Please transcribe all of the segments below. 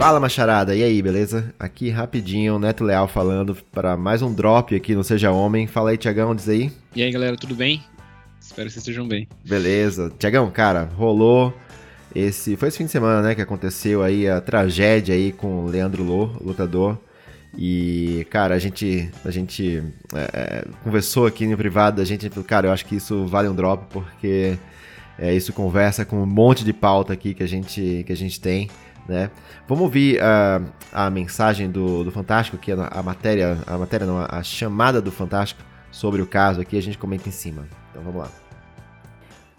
Fala, macharada, e aí, beleza? Aqui rapidinho, Neto Leal falando para mais um drop aqui no Seja Homem. Fala aí, Tiagão, diz aí. E aí, galera, tudo bem? Espero que vocês estejam bem. Beleza. Tiagão, cara, rolou esse. Foi esse fim de semana, né, que aconteceu aí a tragédia aí com o Leandro Lô, lutador. E, cara, a gente, a gente é, é conversou aqui no privado, a gente falou, cara, eu acho que isso vale um drop, porque é, isso conversa com um monte de pauta aqui que a gente, que a gente tem. Né? Vamos ouvir uh, a mensagem do, do Fantástico, que é a matéria, a matéria não, a chamada do Fantástico sobre o caso aqui, a gente comenta em cima. Então vamos lá.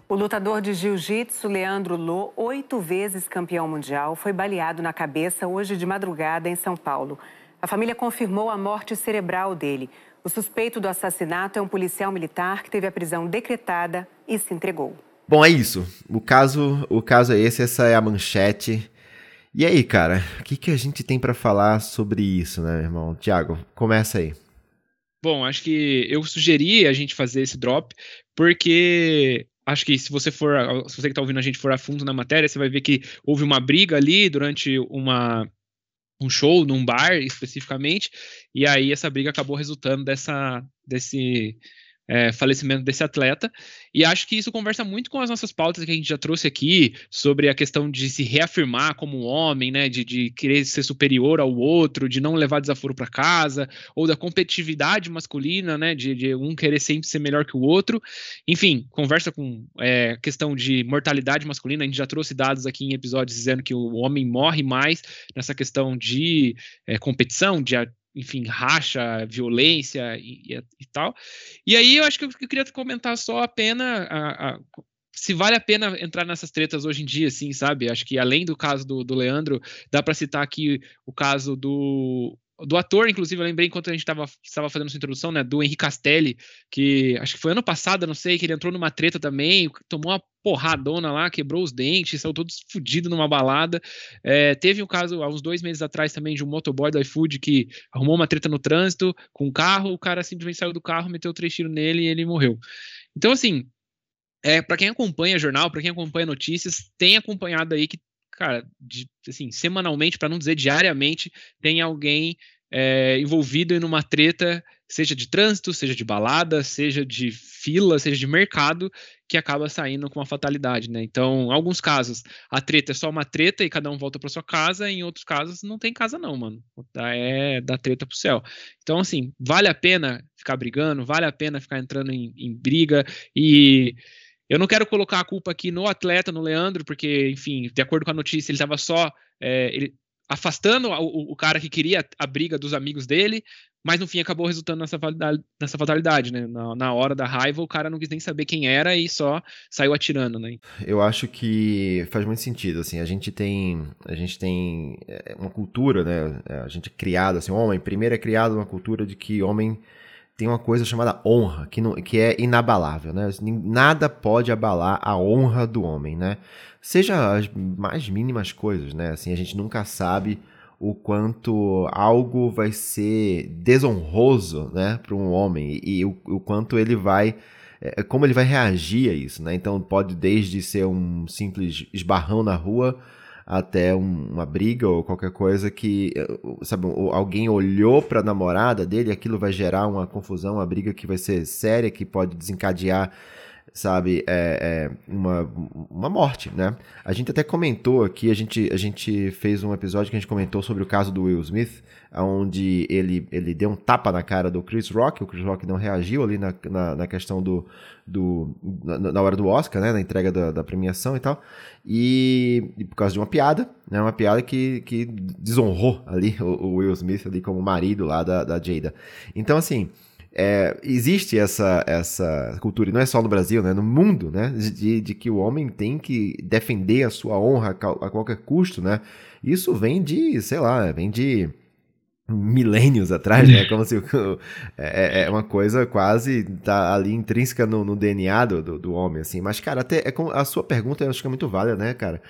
O lutador de jiu-jitsu Leandro Lô, oito vezes campeão mundial, foi baleado na cabeça hoje de madrugada em São Paulo. A família confirmou a morte cerebral dele. O suspeito do assassinato é um policial militar que teve a prisão decretada e se entregou. Bom, é isso. O caso, o caso é esse, essa é a manchete. E aí, cara, o que, que a gente tem para falar sobre isso, né, meu irmão? Tiago, começa aí. Bom, acho que eu sugeri a gente fazer esse drop, porque acho que se você for, se você que tá ouvindo a gente for a fundo na matéria, você vai ver que houve uma briga ali durante uma um show num bar especificamente, e aí essa briga acabou resultando dessa, desse é, falecimento desse atleta. E acho que isso conversa muito com as nossas pautas que a gente já trouxe aqui sobre a questão de se reafirmar como homem, né? De, de querer ser superior ao outro, de não levar desaforo para casa, ou da competitividade masculina, né? De, de, um querer sempre ser melhor que o outro. Enfim, conversa com é, questão de mortalidade masculina. A gente já trouxe dados aqui em episódios dizendo que o homem morre mais nessa questão de é, competição, de enfim, racha, violência e, e, e, tal. E aí eu acho que eu, eu queria comentar só a pena. A, a, se vale a pena entrar nessas tretas hoje em dia, assim, sabe? Acho que além do caso do, do Leandro, dá para citar aqui o caso do do ator, inclusive, eu lembrei enquanto a gente estava fazendo essa introdução, né, do Henri Castelli, que acho que foi ano passado, não sei, que ele entrou numa treta também, tomou uma porradona lá, quebrou os dentes, saiu todo fudido numa balada. É, teve um caso, há uns dois meses atrás também, de um motoboy do iFood que arrumou uma treta no trânsito com um carro, o cara simplesmente saiu do carro, meteu três tiros nele e ele morreu. Então, assim, é, para quem acompanha jornal, para quem acompanha notícias, tem acompanhado aí que cara, de, assim, semanalmente, para não dizer diariamente, tem alguém é, envolvido em uma treta, seja de trânsito, seja de balada, seja de fila, seja de mercado, que acaba saindo com uma fatalidade, né? Então, em alguns casos, a treta é só uma treta e cada um volta para sua casa, em outros casos, não tem casa não, mano. É da treta pro céu. Então, assim, vale a pena ficar brigando, vale a pena ficar entrando em, em briga e eu não quero colocar a culpa aqui no atleta, no Leandro, porque, enfim, de acordo com a notícia, ele estava só é, ele, afastando o, o, cara que queria a briga dos amigos dele, mas no fim acabou resultando nessa fatalidade, nessa fatalidade né? Na, na, hora da raiva, o cara não quis nem saber quem era e só saiu atirando, né? Eu acho que faz muito sentido, assim, a gente tem, a gente tem é, uma cultura, né? A gente é criado, assim, homem, primeiro é criado uma cultura de que homem tem uma coisa chamada honra, que, não, que é inabalável, né? Nada pode abalar a honra do homem, né? Seja as mais mínimas coisas, né? Assim, a gente nunca sabe o quanto algo vai ser desonroso, né, para um homem e, o, o, quanto ele vai é, como ele vai reagir a isso, né? Então pode desde ser um simples esbarrão na rua até um, uma briga ou qualquer coisa que, sabe, alguém olhou para a namorada dele, aquilo vai gerar uma confusão, uma briga que vai ser séria, que pode desencadear sabe, é, é, uma, uma morte, né? A gente até comentou aqui, a gente, a gente fez um episódio que a gente comentou sobre o caso do Will Smith, onde ele, ele deu um tapa na cara do Chris Rock, o Chris Rock não reagiu ali na, na, na questão do, do na, na, hora do Oscar, né, na entrega da, da premiação e tal, e, e, por causa de uma piada, né, uma piada que, que desonrou ali o, o Will Smith ali como marido lá da, da Jada. Então, assim, é, existe essa, essa cultura, e não é só no Brasil, né, no mundo, né, de, de que o homem tem que defender a sua honra a, qualquer custo, né? Isso vem de, sei lá, vem de milênios atrás, né? Como se é, é, é uma coisa quase tá ali intrínseca no, no DNA do, do, do, homem, assim. Mas, cara, até é a sua pergunta eu acho que é muito válida, né, cara?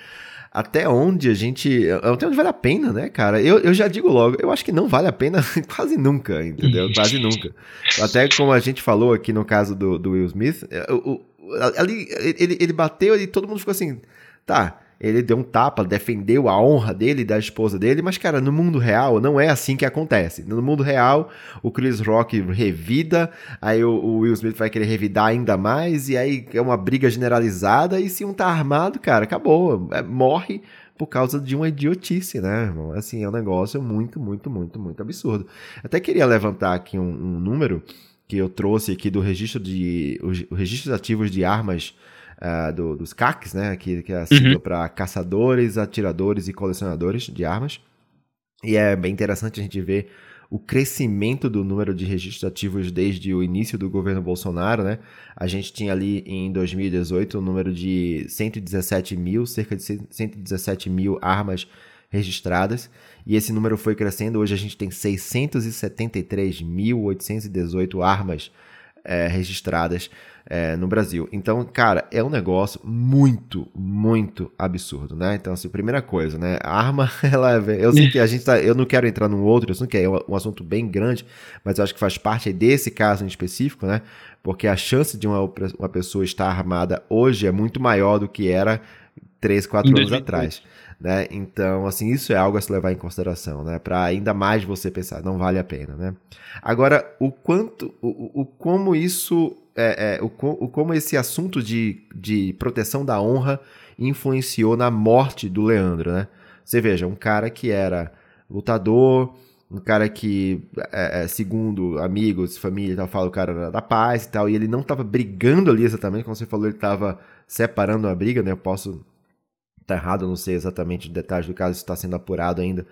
até onde a gente. Até onde vale a pena, né, cara? Eu, eu já digo logo, eu acho que não vale a pena quase nunca, entendeu? Quase nunca. Até como a gente falou aqui no caso do, do Will Smith, é, o, o, ali ele, ele bateu e todo mundo ficou assim, tá. Ele deu um tapa, defendeu a honra dele e da esposa dele, mas, cara, no mundo real não é assim que acontece. No mundo real, o Chris Rock revida, aí o, Will Smith vai querer revidar ainda mais, e aí é uma briga generalizada, e se um tá armado, cara, acabou, é, morre por causa de uma idiotice, né, irmão? Assim, é um negócio muito, muito, muito, muito absurdo. Até queria levantar aqui um, um número que eu trouxe aqui do registro de o registro ativos de armas uh, do, dos CACs, né? Que, que é a sigla uhum. para caçadores, atiradores e colecionadores de armas. E é bem interessante a gente ver o crescimento do número de registros ativos desde o início do governo Bolsonaro, né? A gente tinha ali em 2018 um número de 117 mil, cerca de 117 mil armas registradas, e esse número foi crescendo. Hoje a gente tem 673.818 armas é, registradas é, no Brasil. Então, cara, é um negócio muito, muito absurdo, né? Então, assim, primeira coisa, né? A arma, ela é. Eu sei que a gente tá. Eu não quero entrar num outro assunto, que é um assunto bem grande, mas eu acho que faz parte desse caso em específico, né? Porque a chance de uma, uma pessoa estar armada hoje é muito maior do que era 3, 4 anos atrás. Né? Então, assim, isso é algo a se levar em consideração, né? Para ainda mais você pensar, não vale a pena, né? Agora, o quanto, o, o como isso, é, é, o, o, como esse assunto de, de proteção da honra influenciou na morte do Leandro, né? Você veja, um cara que era lutador, um cara que, é, é, segundo amigos, família e tal, fala o cara era da paz e tal, e ele não estava brigando ali exatamente, como você falou, ele estava separando a briga, né? Eu posso tá errado, eu não sei exatamente os detalhes do caso, está sendo apurado ainda.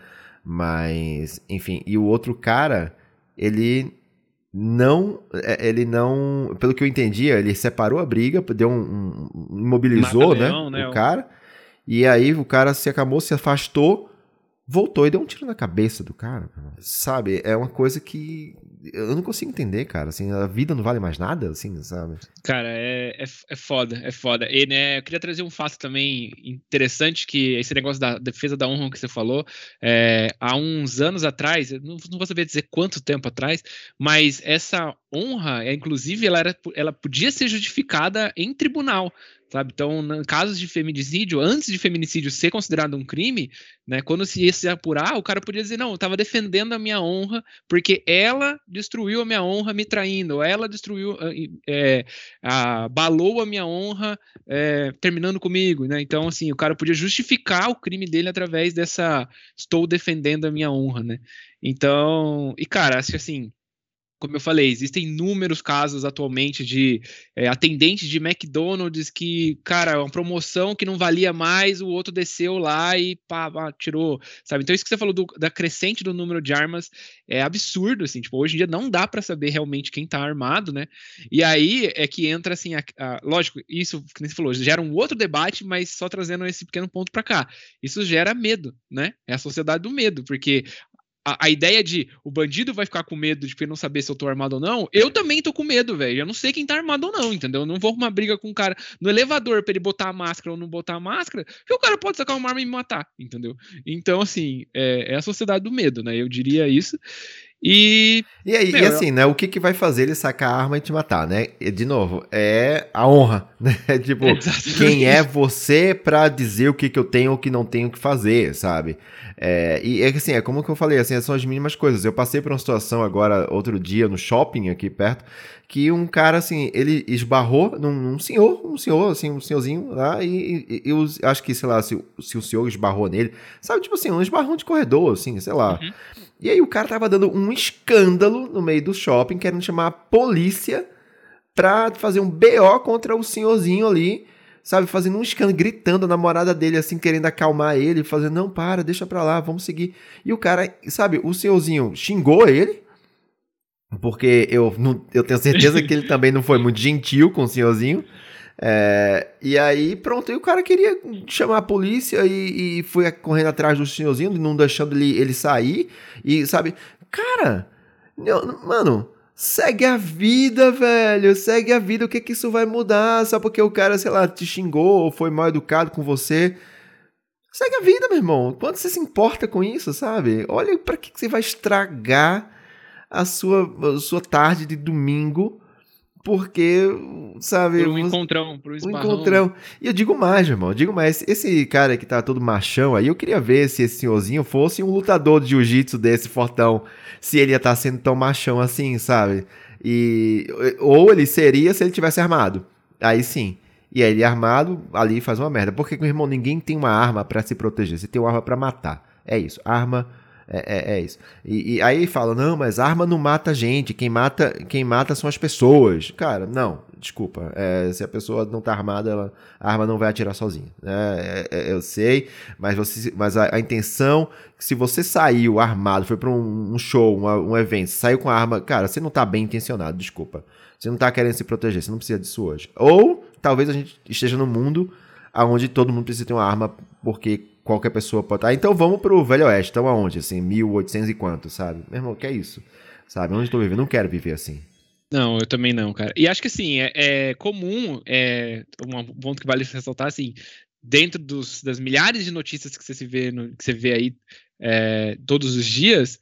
Mas, enfim, e o outro cara, ele não, é, ele não, pelo que eu entendi, ele separou a briga, deu um, um imobilizou, né, né, o cara. E aí o cara se acabou, se afastou voltou e deu um tiro na cabeça do cara. Sabe? É uma coisa que eu não consigo entender, cara. Assim, a vida não vale mais nada, assim, sabe? Cara, é, é, é foda, é foda. E, né, eu queria trazer um fato também interessante, que esse negócio da defesa da honra que você falou, é, há uns anos atrás, não, não vou saber dizer quanto tempo atrás, mas essa honra, é, inclusive, ela, era, ela podia ser justificada em tribunal sabe? Então, em casos de feminicídio, antes de feminicídio ser considerado um crime, né, quando se ia se apurar, o cara podia dizer, não, eu estava defendendo a minha honra porque ela destruiu a minha honra me traindo, ela destruiu, é, abalou a minha honra é, terminando comigo, né? Então, assim, o cara podia justificar o crime dele através dessa estou defendendo a minha honra, né? Então, e cara, acho assim, como eu falei, existem inúmeros casos atualmente de é, atendentes de McDonald's que, cara, uma promoção que não valia mais, o outro desceu lá e pá, pá, tirou, sabe? Então isso que você falou do, da crescente do número de armas é absurdo, assim, tipo, hoje em dia não dá para saber realmente quem tá armado, né? E aí é que entra, assim, a, a, lógico, isso que você falou, gera um outro debate, mas só trazendo esse pequeno ponto para cá. Isso gera medo, né? É a sociedade do medo, porque a, a, ideia de o bandido vai ficar com medo de não saber se eu tô armado ou não, eu também tô com medo, velho. Eu não sei quem tá armado ou não, entendeu? Eu não vou arrumar briga com um cara no elevador pra ele botar a máscara ou não botar a máscara, que o cara pode sacar uma arma e me matar, entendeu? Então, assim, é, é a sociedade do medo, né? Eu diria isso. E. E, aí, meu, e assim, né? O que, que vai fazer ele sacar a arma e te matar, né? E, de novo, é a honra, né? tipo, quem é você para dizer o que, que eu tenho ou que não tenho que fazer, sabe? É, e é assim, é como que eu falei, assim, são as mínimas coisas. Eu passei por uma situação agora, outro dia, no shopping aqui perto, que um cara, assim, ele esbarrou num, num senhor, um senhor, assim, um senhorzinho lá, e, e eu acho que, sei lá, se, se o senhor esbarrou nele, sabe, tipo assim, um esbarrão de corredor, assim, sei lá. Uhum. E aí o cara tava dando um escândalo no meio do shopping, querendo chamar a polícia pra fazer um BO contra o senhorzinho ali, sabe, fazendo um escândalo, gritando a namorada dele, assim, querendo acalmar ele, fazendo, não, para, deixa pra lá, vamos seguir. E o cara, sabe, o senhorzinho xingou ele, porque eu, não, eu tenho certeza que ele também não foi muito gentil com o senhorzinho. É, e aí, pronto, e o cara queria chamar a polícia e, e foi correndo atrás do senhorzinho, não deixando ele, ele sair. E, sabe, cara, eu, mano, Segue a vida, velho. Segue a vida. O que que isso vai mudar? Só porque o cara, sei lá, te xingou ou foi mal educado com você. Segue a vida, meu irmão. Quanto você se importa com isso, sabe? Olha para que, que você vai estragar a sua, a sua tarde de domingo porque, sabe... Por um encontrão, por um esbarrão. Um encontrão. E eu digo mais, meu irmão, digo mais, esse cara que tá todo machão aí, eu queria ver se esse senhorzinho fosse um lutador de jiu-jitsu desse fortão, se ele ia estar tá sendo tão machão assim, sabe? E, ou ele seria se ele tivesse armado. Aí sim. E aí ele armado, ali faz uma merda. Porque, meu irmão, ninguém tem uma arma para se proteger. Você tem uma arma para matar. É isso. Arma é, é, é isso. E, e, aí fala, não, mas arma não mata gente. Quem mata, quem mata são as pessoas. Cara, não, desculpa. É, se a pessoa não tá armada, ela, a arma não vai atirar sozinha. É, é, é eu sei, mas, você, mas a, a, intenção, se você saiu armado, foi para um, um, show, um, um evento, saiu com a arma, cara, você não tá bem intencionado, desculpa. Você não tá querendo se proteger, você não precisa disso hoje. Ou talvez a gente esteja no mundo onde todo mundo precisa ter uma arma porque qualquer pessoa pode. Ah, então vamos pro Velho Oeste. Então aonde? Assim, 1800 e quanto, sabe? Meu irmão, que é isso? Sabe? Onde estou vivendo? Não quero viver assim. Não, eu também não, cara. E acho que assim, é, é comum, é um ponto que vale ressaltar, assim, dentro dos, das milhares de notícias que você se vê, no, que você vê aí é, todos os dias,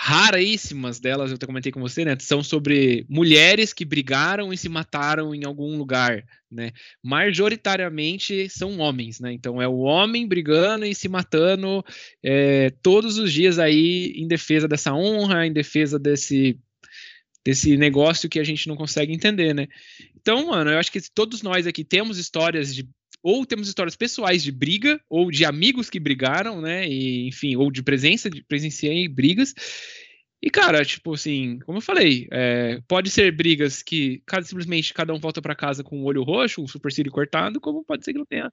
raríssimas delas, eu até comentei com você, né, são sobre mulheres que brigaram e se mataram em algum lugar, né? Majoritariamente são homens, né? Então é o homem brigando e se matando é, todos os dias aí em defesa dessa honra, em defesa desse desse negócio que a gente não consegue entender, né? Então, mano, eu acho que todos nós aqui temos histórias de ou temos histórias pessoais de briga, ou de amigos que brigaram, né? E, enfim, ou de presença, de presenciei brigas. E, cara, tipo assim, como eu falei, é, pode ser brigas que cada, simplesmente cada um volta para casa com o olho roxo, um supercílio cortado, como pode ser que não tenha.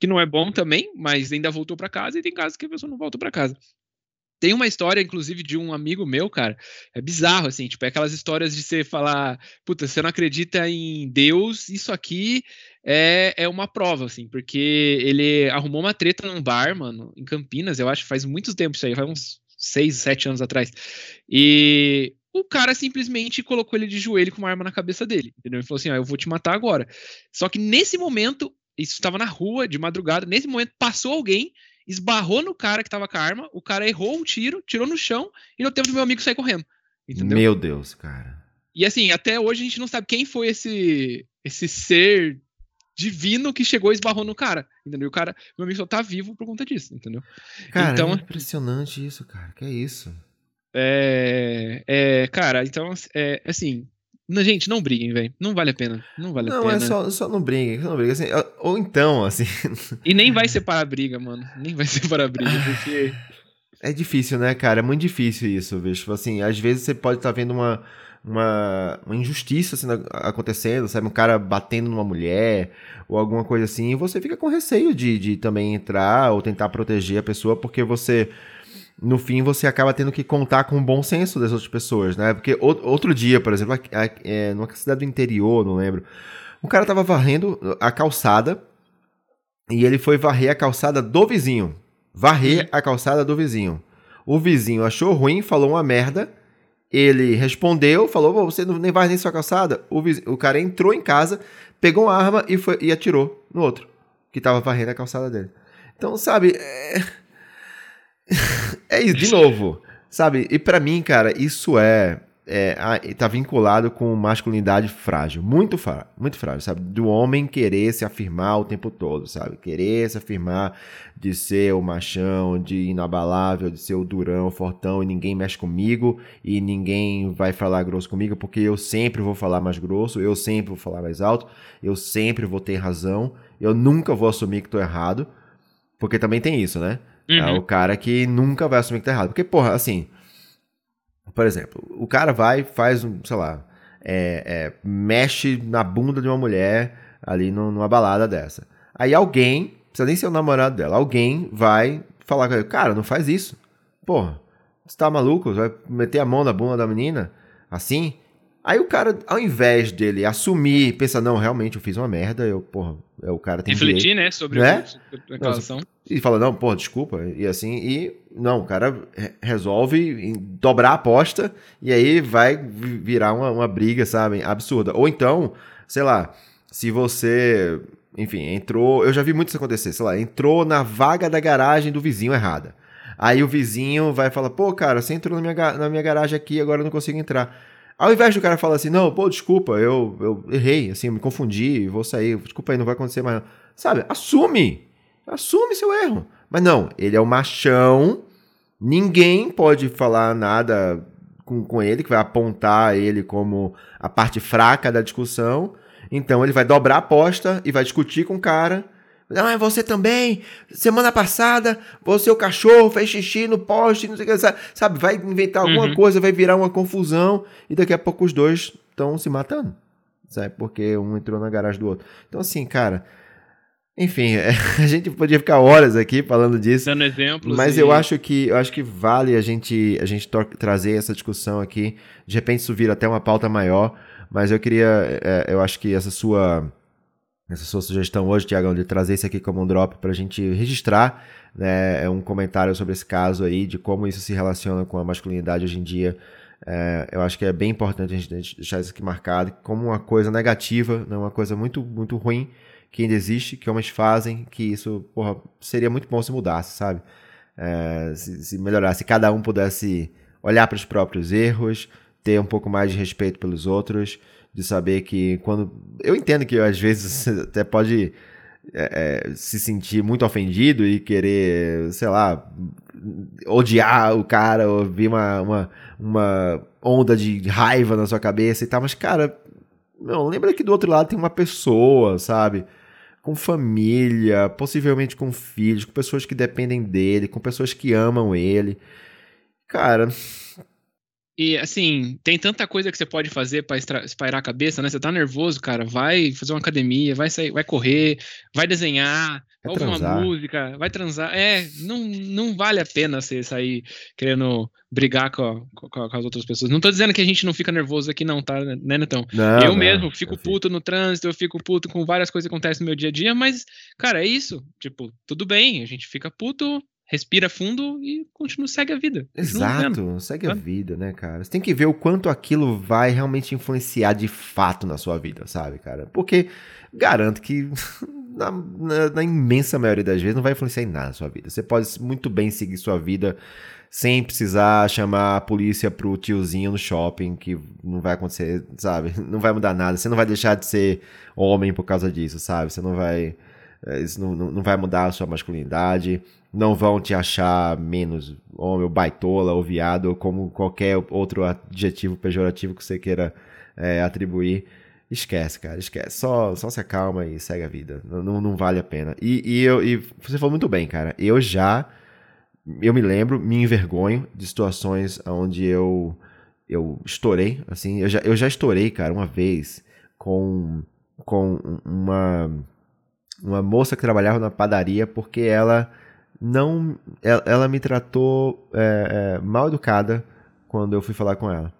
Que não é bom também, mas ainda voltou para casa, e tem casos que a pessoa não volta para casa. Tem uma história, inclusive, de um amigo meu, cara. É bizarro, assim, tipo, é aquelas histórias de você falar, puta, você não acredita em Deus, isso aqui é, é uma prova, assim, porque ele arrumou uma treta num bar, mano, em Campinas, eu acho, faz muito tempo isso aí, faz uns seis, sete anos atrás. E o cara simplesmente colocou ele de joelho com uma arma na cabeça dele, entendeu? Ele falou assim, ó, eu vou te matar agora. Só que nesse momento, isso estava na rua, de madrugada, nesse momento passou alguém esbarrou no cara que tava com a arma, o cara errou um tiro, tirou no chão e não teve o meu amigo sair correndo. Entendeu? Meu Deus, cara. E assim, até hoje a gente não sabe quem foi esse esse ser divino que chegou e esbarrou no cara, entendeu? O cara, meu amigo só tá vivo por conta disso, entendeu? Cara, então, é impressionante isso, cara. Que é isso? É, é cara, então, é, assim, Gente, não briguem, velho. Não vale a pena. Não vale não, a pena. Não, é só, só não briguem. Não briguem. Assim, ou então, assim. E nem vai separar a briga, mano. Nem vai separar a briga, porque. É difícil, né, cara? É muito difícil isso, bicho. Tipo assim, às vezes você pode estar tá vendo uma, uma, uma injustiça assim, acontecendo, sabe? Um cara batendo numa mulher ou alguma coisa assim, e você fica com receio de, de também entrar ou tentar proteger a pessoa porque você no fim você acaba tendo que contar com o bom senso das outras pessoas, né? Porque outro dia, por exemplo, é, numa cidade do interior, não lembro, um cara tava varrendo a calçada e ele foi varrer a calçada do vizinho. Varrer uhum. a calçada do vizinho. O vizinho achou ruim, falou uma merda. Ele respondeu, falou: Você não, nem vai nem sua calçada. O, o cara entrou em casa, pegou uma arma e, foi, e atirou no outro, que tava varrendo a calçada dele. Então, sabe. É é isso, de novo. Sabe? E para mim, cara, isso é, é, tá vinculado com masculinidade frágil, muito, muito frágil, sabe? Do homem querer se afirmar o tempo todo, sabe? Querer se afirmar de ser o machão, de inabalável, de ser o durão, o fortão, e ninguém mexe comigo, e ninguém vai falar grosso comigo, porque eu sempre vou falar mais grosso, eu sempre vou falar mais alto, eu sempre vou ter razão, eu nunca vou assumir que tô errado, porque também tem isso, né? É uhum. É o cara que nunca vai assumir que tá errado. Porque, porra, assim. Por exemplo, o cara vai, faz um, sei lá, é, é, mexe na bunda de uma mulher ali numa balada dessa. Aí alguém, precisa nem ser o namorado dela, alguém vai falar com ele, cara, não faz isso. Porra, você tá maluco? Você vai meter a mão na bunda da menina? Assim? Aí o cara, ao invés dele assumir, pensa, não, realmente eu fiz uma merda, eu, porra, é, o cara tem Refletir, né, sobre né? a relação. E fala, não, porra, desculpa, e assim, e não, o cara resolve dobrar a aposta e aí vai virar uma, uma briga, sabe, absurda. Ou então, sei lá, se você, enfim, entrou, eu já vi muito isso acontecer, sei lá, entrou na vaga da garagem do vizinho errada. Aí o vizinho vai falar, pô, cara, você entrou na minha, na minha garagem aqui, agora eu não consigo entrar. Ao invés do cara falar assim, não, pô, desculpa, eu, eu errei, assim, eu me confundi, vou sair, desculpa aí, não vai acontecer mais. Sabe? Assume! Assume seu erro. Mas não, ele é o machão, ninguém pode falar nada com, com ele, que vai apontar ele como a parte fraca da discussão. Então ele vai dobrar a aposta e vai discutir com o cara. Não, é você também. Semana passada, você, o cachorro, fez xixi no poste, não sei o que, sabe? Vai inventar alguma uhum. coisa, vai virar uma confusão e daqui a pouco os dois estão se matando, sabe? Porque um entrou na garagem do outro. Então, assim, cara, enfim, a gente podia ficar horas aqui falando disso. Dando exemplos. Mas e... eu acho que eu acho que vale a gente a gente trazer essa discussão aqui. De repente isso vira até uma pauta maior. Mas eu queria, é, eu acho que essa sua essa sua sugestão hoje, Tiagão, de trazer isso aqui como um drop para a gente registrar, né, é um comentário sobre esse caso aí, de como isso se relaciona com a masculinidade hoje em dia. É, eu acho que é bem importante a gente deixar isso aqui marcado como uma coisa negativa, né, uma coisa muito, muito ruim, que ainda existe, que homens fazem, que isso porra, seria muito bom se mudasse, sabe? É, se, se melhorasse, se cada um pudesse olhar para os próprios erros, ter um pouco mais de respeito pelos outros, de saber que quando. Eu entendo que às vezes até pode é, é, se sentir muito ofendido e querer, sei lá, odiar o cara, ou vir uma, uma, uma onda de raiva na sua cabeça e tal, mas, cara, não, lembra que do outro lado tem uma pessoa, sabe? com família, possivelmente com filhos, com pessoas que dependem dele, com pessoas que amam ele. Cara. E assim, tem tanta coisa que você pode fazer para espairar a cabeça, né? Você tá nervoso, cara, vai fazer uma academia, vai sair, vai correr, vai desenhar, vai ouvir uma música, vai transar. É, não, não vale a pena você sair querendo brigar com, com, com, as outras pessoas. Não tô dizendo que a gente não fica nervoso aqui, não, tá, né, Netão? Não, eu não, mesmo fico eu puto fico. no trânsito, eu fico puto com várias coisas que acontecem no meu dia a dia, mas, cara, é isso. Tipo, tudo bem, a gente fica puto, respira fundo e continua, segue a vida. Exato, segue a vida, né, cara? Você tem que ver o quanto aquilo vai realmente influenciar de fato na sua vida, sabe, cara? Porque garanto que na, na, na, imensa maioria das vezes não vai influenciar em nada na sua vida. Você pode muito bem seguir sua vida sem precisar chamar a polícia pro tiozinho no shopping, que não vai acontecer, sabe? Não vai mudar nada. Você não vai deixar de ser homem por causa disso, sabe? Você não vai. É, isso não, não vai mudar a sua masculinidade. Não vão te achar menos homem, ou baitola, ou viado, ou como qualquer outro adjetivo pejorativo que você queira é, atribuir. Esquece, cara, esquece. Só, só se acalma e segue a vida. Não, não, vale a pena. E, e, eu, e você falou muito bem, cara. Eu já eu me lembro, me envergonho de situações onde eu eu estourei, assim, eu já, eu já estourei, cara, uma vez com, com uma, uma moça que trabalhava na padaria porque ela não, ela, ela me tratou é, é, mal educada quando eu fui falar com ela,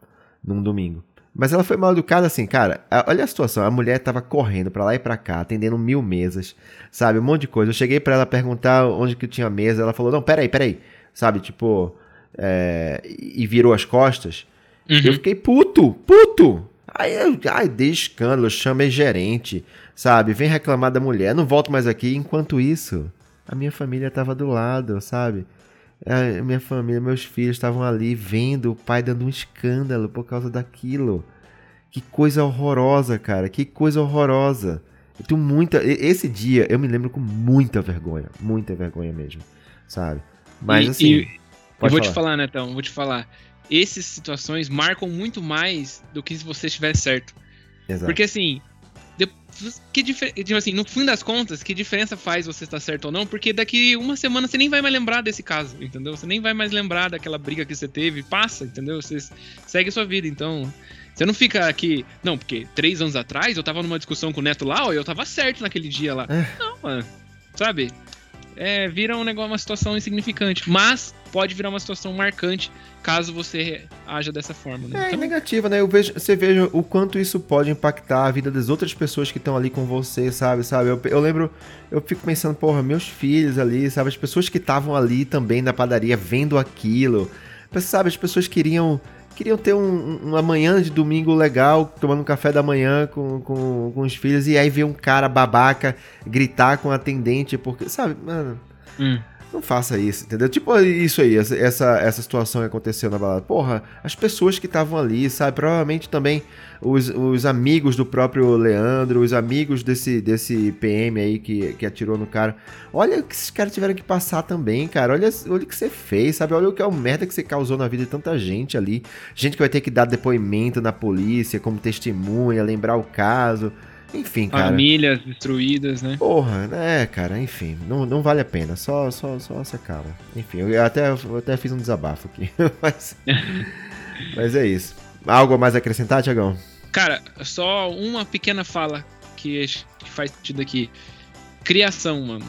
num domingo. Mas ela foi mal educada assim, cara. Olha a situação. A mulher tava correndo para lá e para cá, atendendo mil mesas, sabe? Um monte de coisa. Eu cheguei para ela perguntar onde que tinha mesa. Ela falou: Não, peraí, peraí. Sabe? Tipo. É... E virou as costas. Uhum. Eu fiquei puto, puto. Aí eu ai, dei escândalo, chamei gerente, sabe? Vem reclamar da mulher, não volto mais aqui. Enquanto isso, a minha família tava do lado, sabe? a minha família, meus filhos estavam ali vendo o pai dando um escândalo por causa daquilo. Que coisa horrorosa, cara. Que coisa horrorosa. Eu tenho muita. Esse dia eu me lembro com muita vergonha. Muita vergonha mesmo. Sabe? Mas e, assim. E, eu vou falar. te falar, Netão, vou te falar. Essas situações marcam muito mais do que se você estiver certo. Exato. Porque assim, que tipo assim, no fim das contas, que diferença faz você estar certo ou não? Porque daqui uma semana você nem vai mais lembrar desse caso, entendeu? Você nem vai mais lembrar daquela briga que você teve, passa, entendeu? Você segue a sua vida, então. Você não fica aqui. Não, porque três anos atrás eu tava numa discussão com o Neto lá, ó, e eu tava certo naquele dia lá. É. Não, mano. Sabe? É, vira um negócio, uma situação insignificante. Mas pode virar uma situação marcante caso você haja dessa forma. Né? É, então... negativa, né? Eu vejo, você veja o quanto isso pode impactar a vida das outras pessoas que estão ali com você, sabe? sabe? Eu, eu lembro, eu fico pensando, porra, meus filhos ali, sabe? As pessoas que estavam ali também na padaria vendo aquilo. Sabe, as pessoas queriam queriam ter um, uma manhã de domingo legal, tomando um café da manhã com, com, com os filhos, e aí ver um cara babaca gritar com a atendente, porque, sabe, mano. Hum Não faça isso, entendeu? Tipo isso aí, essa, essa situação que aconteceu na balada. Porra, as pessoas que estavam ali, sabe? Provavelmente também os, os amigos do próprio Leandro, os amigos desse, desse PM aí que, que atirou no cara. Olha o que esses caras tiveram que passar também, cara. Olha, olha o que você fez, sabe? Olha o que é o merda que você causou na vida de tanta gente ali. Gente que vai ter que dar depoimento na polícia como testemunha, lembrar o caso. Enfim, cara. Famílias destruídas, né? Porra, é, cara, enfim, não, não vale a pena. Só, só, só essa. Enfim, eu até, eu até fiz um desabafo aqui. mas, mas é isso. Algo mais a acrescentar, Tiagão? Cara, só uma pequena fala que, que faz sentido aqui. Criação, mano.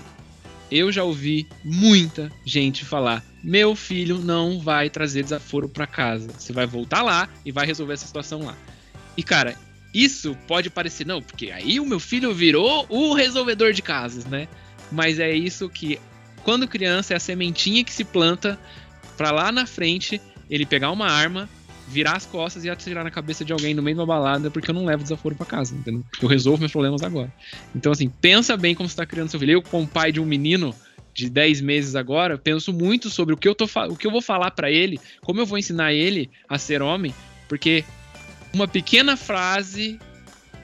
Eu já ouvi muita gente falar: meu filho não vai trazer desaforo para casa. Você vai voltar lá e vai resolver essa situação lá. E, cara, isso pode parecer, não, porque aí o meu filho virou o resolvedor de casas, né? Mas é isso que, quando criança, é a sementinha que se planta para lá na frente ele pegar uma arma, virar as costas e atirar na cabeça de alguém no meio de uma balada, porque eu não levo desaforo para casa, entendeu? Eu resolvo meus problemas agora. Então, assim, pensa bem como você tá criando seu filho. Eu, como pai de um menino de 10 meses agora, penso muito sobre o que eu, tô, o que eu vou falar para ele, como eu vou ensinar ele a ser homem, porque uma pequena frase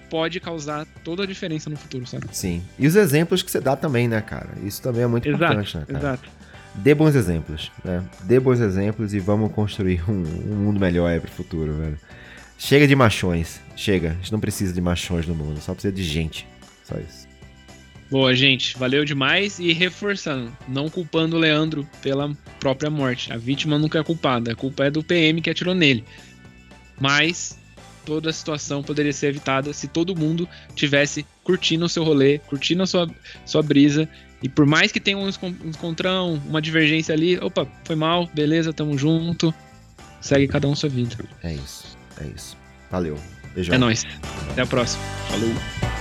pode causar toda a diferença no futuro, sabe? Sim. E os exemplos que você dá também, né, cara? Isso também é muito exato, importante, né, cara? Exato. Dê bons exemplos, né? Dê bons exemplos e vamos construir um, um mundo melhor aí pro futuro, velho. Chega de machões. Chega. A gente não precisa de machões no mundo, só precisa de gente. Só isso. Boa, gente. Valeu demais. E reforçando, não culpando o Leandro pela própria morte. A vítima nunca é culpada. A culpa é do PM que atirou nele. Mas toda a situação poderia ser evitada se todo mundo tivesse curtindo o seu rolê, curtindo a sua, sua brisa. E por mais que tenha um encontrão, uma divergência ali, opa, foi mal, beleza, tamo junto. Segue cada um sua vida. É isso, é isso. Valeu. Beijão. É nóis. Até a próxima. Falou.